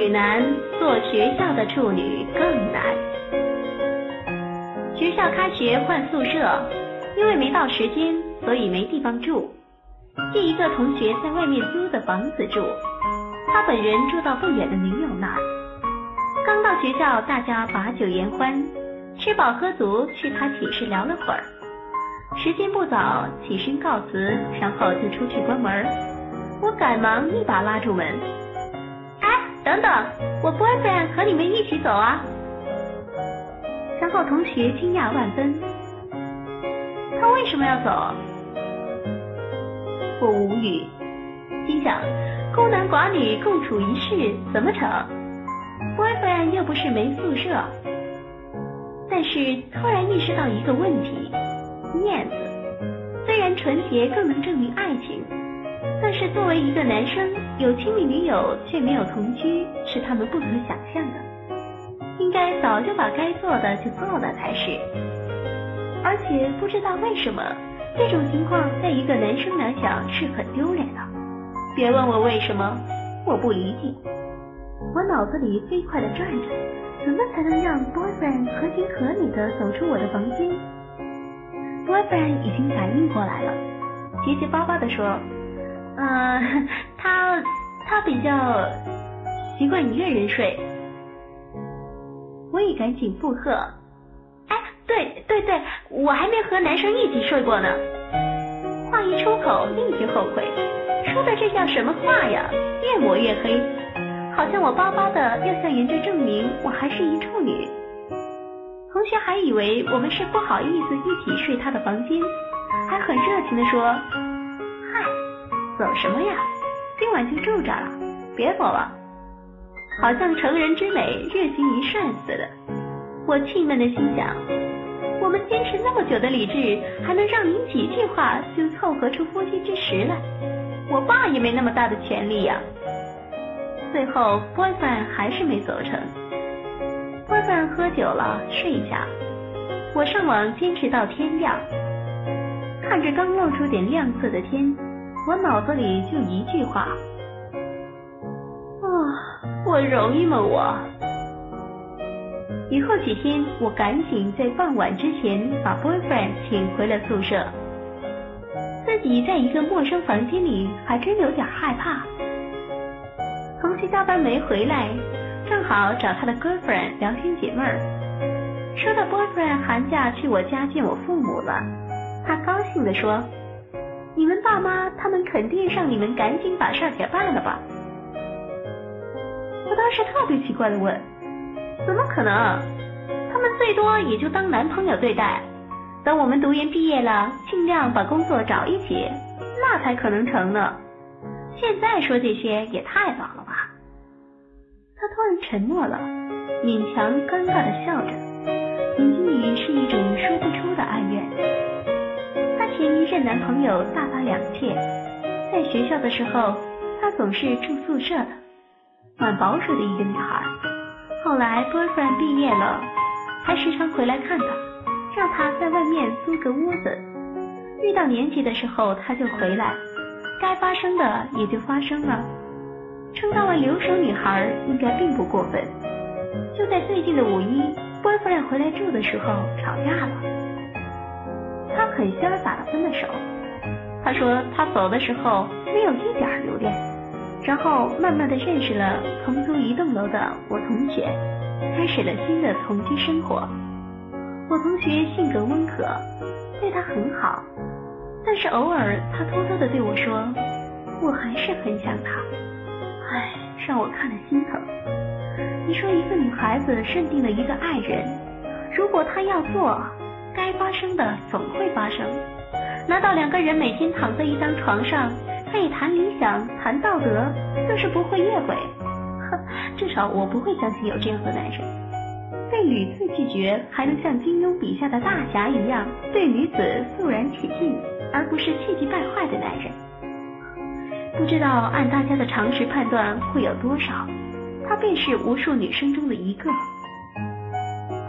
女难，做学校的处女更难。学校开学换宿舍，因为没到时间，所以没地方住，借一个同学在外面租的房子住。他本人住到不远的女友那儿。刚到学校，大家把酒言欢，吃饱喝足，去他寝室聊了会儿。时间不早，起身告辞，然后就出去关门。我赶忙一把拉住门。等等，我 boyfriend 和你们一起走啊！然后同学惊讶万分，他为什么要走？我无语，心想孤男寡女共处一室怎么成？boyfriend 又不是没宿舍。但是突然意识到一个问题：面子。虽然纯洁更能证明爱，但是作为一个男生，有亲密女友却没有同居，是他们不可想象的。应该早就把该做的就做了才是，而且不知道为什么这种情况在一个男生来讲是很丢脸的。别问我为什么，我不一定。我脑子里飞快的转着，怎么才能让 boyfriend 合情合理的走出我的房间？boyfriend 已经反应过来了，结结巴巴的说：“嗯，他他比较习惯一个人睡。”我也赶紧附和，哎，对对对，我还没和男生一起睡过呢。话一出口，立即后悔，说的这叫什么话呀？越抹越黑，好像我巴巴的要向人家证明我还是一处女。同学还以为我们是不好意思一起睡他的房间，还很热情的说：“，走什么呀？今晚就住这了，别走了。”好像成人之美，日行一善似的。我气闷的心想：我们坚持那么久的理智，还能让您几句话就凑合出夫妻之实来？我爸也没那么大的权利呀。最后，boyfriend 还是没走成。boyfriend 喝酒了，睡下。我上网坚持到天亮，看着刚露出点亮色的天，我脑子里就一句话啊。我容易吗？我以后几天，我赶紧在傍晚之前把 boyfriend 请回了宿舍。自己在一个陌生房间里，还真有点害怕。同学加班没回来，正好找他的 girlfriend 聊天解闷儿。说到 boyfriend 寒假去我家见我父母了，他高兴地说：“你们爸妈他们肯定让你们赶紧把事儿给办了吧。”我当时特别奇怪的问：“怎么可能？他们最多也就当男朋友对待。等我们读研毕业了，尽量把工作找一起，那才可能成呢。现在说这些也太早了吧？”他突然沉默了，勉强尴尬的笑着，眼睛里是一种说不出的哀怨。他前一任男朋友大发两切，在学校的时候，他总是住宿舍的。蛮保守的一个女孩，后来 boyfriend 毕业了，还时常回来看她，让她在外面租个屋子。遇到年节的时候，他就回来，该发生的也就发生了。称她为留守女孩，应该并不过分。就在最近的五一，boyfriend 回来住的时候吵架了，很潇洒的分了手。他说他走的时候没有一点留恋。然后慢慢的认识了同租一栋楼的我同学，开始了新的同居生活。我同学性格温和，对他很好，但是偶尔他偷偷的对我说，我还是很想他。唉，让我看了心疼。你说一个女孩子认定了一个爱人，如果她要做，该发生的总会发生。难道两个人每天躺在一张床上？可以谈理想，谈道德，就是不会越轨。哼，至少我不会相信有这样的男人。被屡次拒绝，还能像金庸笔下的大侠一样对女子肃然起敬，而不是气急败坏的男人。不知道按大家的常识判断会有多少，他便是无数女生中的一个。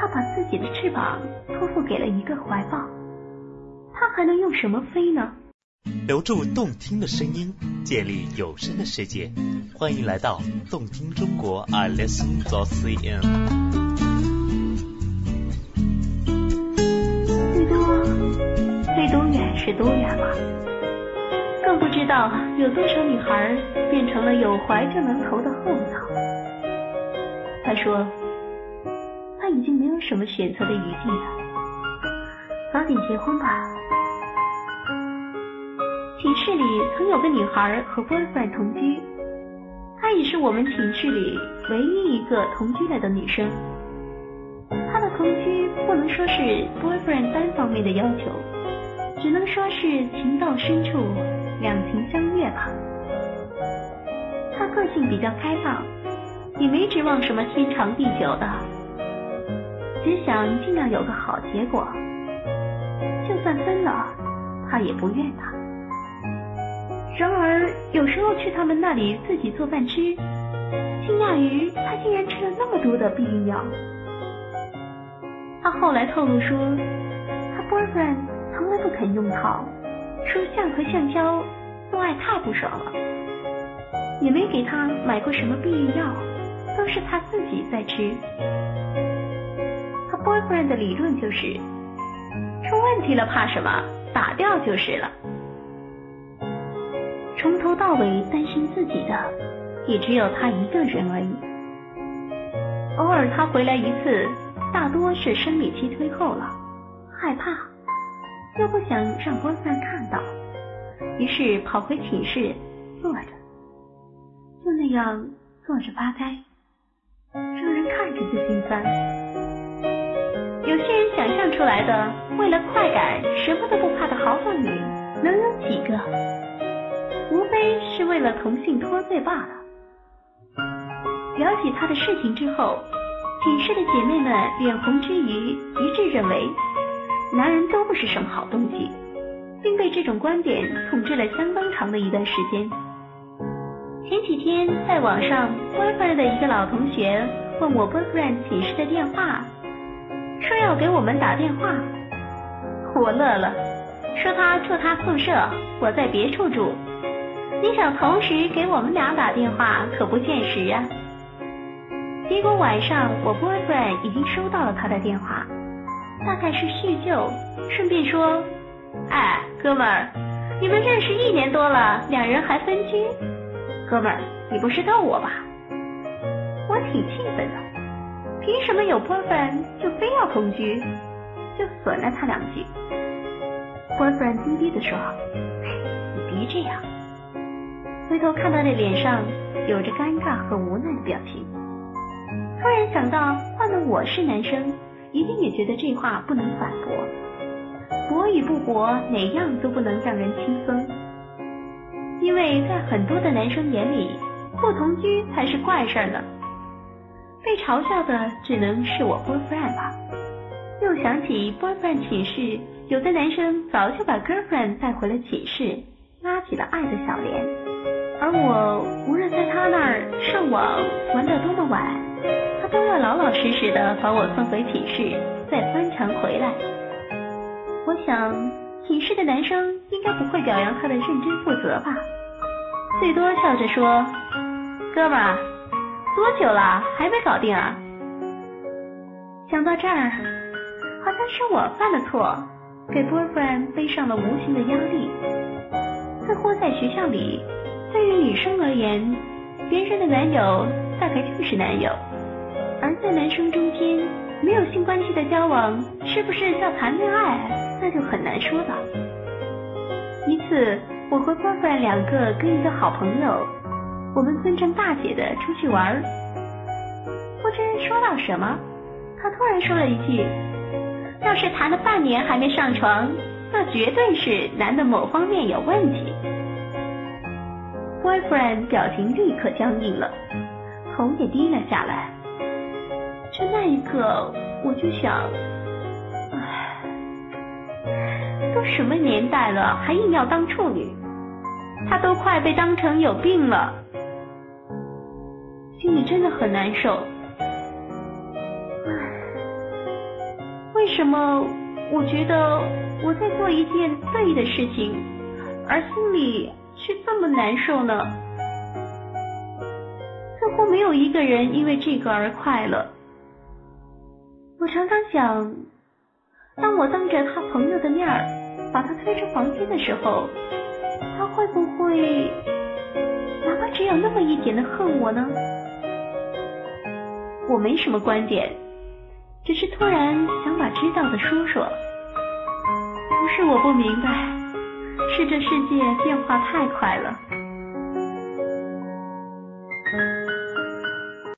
他把自己的翅膀托付给了一个怀抱，他还能用什么飞呢？留住动听的声音，建立有声的世界。欢迎来到动听中国，I listen to CN。最多，最多远是多远了？更不知道有多少女孩变成了有怀就能投的后脑。他说，已经没有什么选择的余地了，早点结婚吧。寝室里曾有个女孩和 boyfriend 同居，她也是我们寝室里唯一一个同居了的女生。她的同居不能说是 boyfriend 单方面的要求，只能说是情到深处两情相悦吧。她个性比较开放，也没指望什么天长地久的，只想尽量有个好结果。就算分了，他也不怨他。然而，有时候去他们那里自己做饭吃，惊讶于他竟然吃了那么多的避孕药。他后来透露说，他 boyfriend 从来不肯用套，说橡和橡胶做爱太不爽了，也没给他买过什么避孕药，都是他自己在吃。郭三的理论就是，出问题了怕什么，打掉就是了。从头到尾担心自己的，也只有他一个人而已。偶尔他回来一次，大多是生理期推后了，害怕，又不想让波三看到，于是跑回寝室坐着，就那样坐着发呆，让人看着就心酸。有些人想象出来的，为了快感什么都不怕的豪放女，能有几个？无非是为了同性脱罪罢了。了解他的事情之后，寝室的姐妹们脸红之余，一致认为男人都不是什么好东西，并被这种观点统治了相当长的一段时间。前几天在网上，boyfriend 的一个老同学问我 boyfriend 寝室的电话，说要给我们打电话，我乐了，说他住他宿舍，我在别处住。你想同时给我们俩打电话可不现实啊！结果晚上我拨出来已经收到了他的电话，大概是叙旧，顺便说：“哎，哥们儿，你们认识一年多了，两人还分居？哥们儿，你不是逗我吧？”我挺气愤的，凭什么有 boyfriend 就非要同居？就损了他两句。郭夫人低低的说：“你别这样。”回头看他的脸上有着尴尬和无奈的表情，突然想到换了我是男生，一定也觉得这话不能反驳。驳与不驳，哪样都不能让人轻松。因为在很多的男生眼里，不同居才是怪事呢。被嘲笑的只能是我 boyfriend 吧。又想起 boyfriend 寝室，有的男生早就把 girlfriend 带回了寝室，拉起了爱的小帘。而我无论在他那儿上网玩到多么晚，他都要老老实实的把我送回寝室，再翻墙回来。我想寝室的男生应该不会表扬他的认真负责吧，最多笑着说：“哥们儿，多久了还没搞定啊？”想到这儿，好像是我犯了错，给 boyfriend 背上了无形的压力。似乎在学校里。对于女生而言，别人的男友大概就是男友；而在男生中间，没有性关系的交往，是不是叫谈恋爱，那就很难说了。一次，我和 boyfriend 两个跟一个好朋友，我们尊称大姐的出去玩，不知说到什么，他突然说了一句：“要是谈了半年还没上床，那绝对是男的某方面有问题。” boyfriend 表情立刻僵硬了，头也低了下来。就那一刻，我就想，唉，都什么年代了，还硬要当处女？他都快被当成有病了，心里真的很难受。唉，为什么我觉得我在做一件对的事情？而心里却这么难受呢？似乎没有一个人因为这个而快乐。我常常想，当我当着他朋友的面把他推出房间的时候，他会不会哪怕只有那么一点的恨我呢？我没什么观点，只是突然想把知道的说说。不是我不明白，是这世界变化太快了。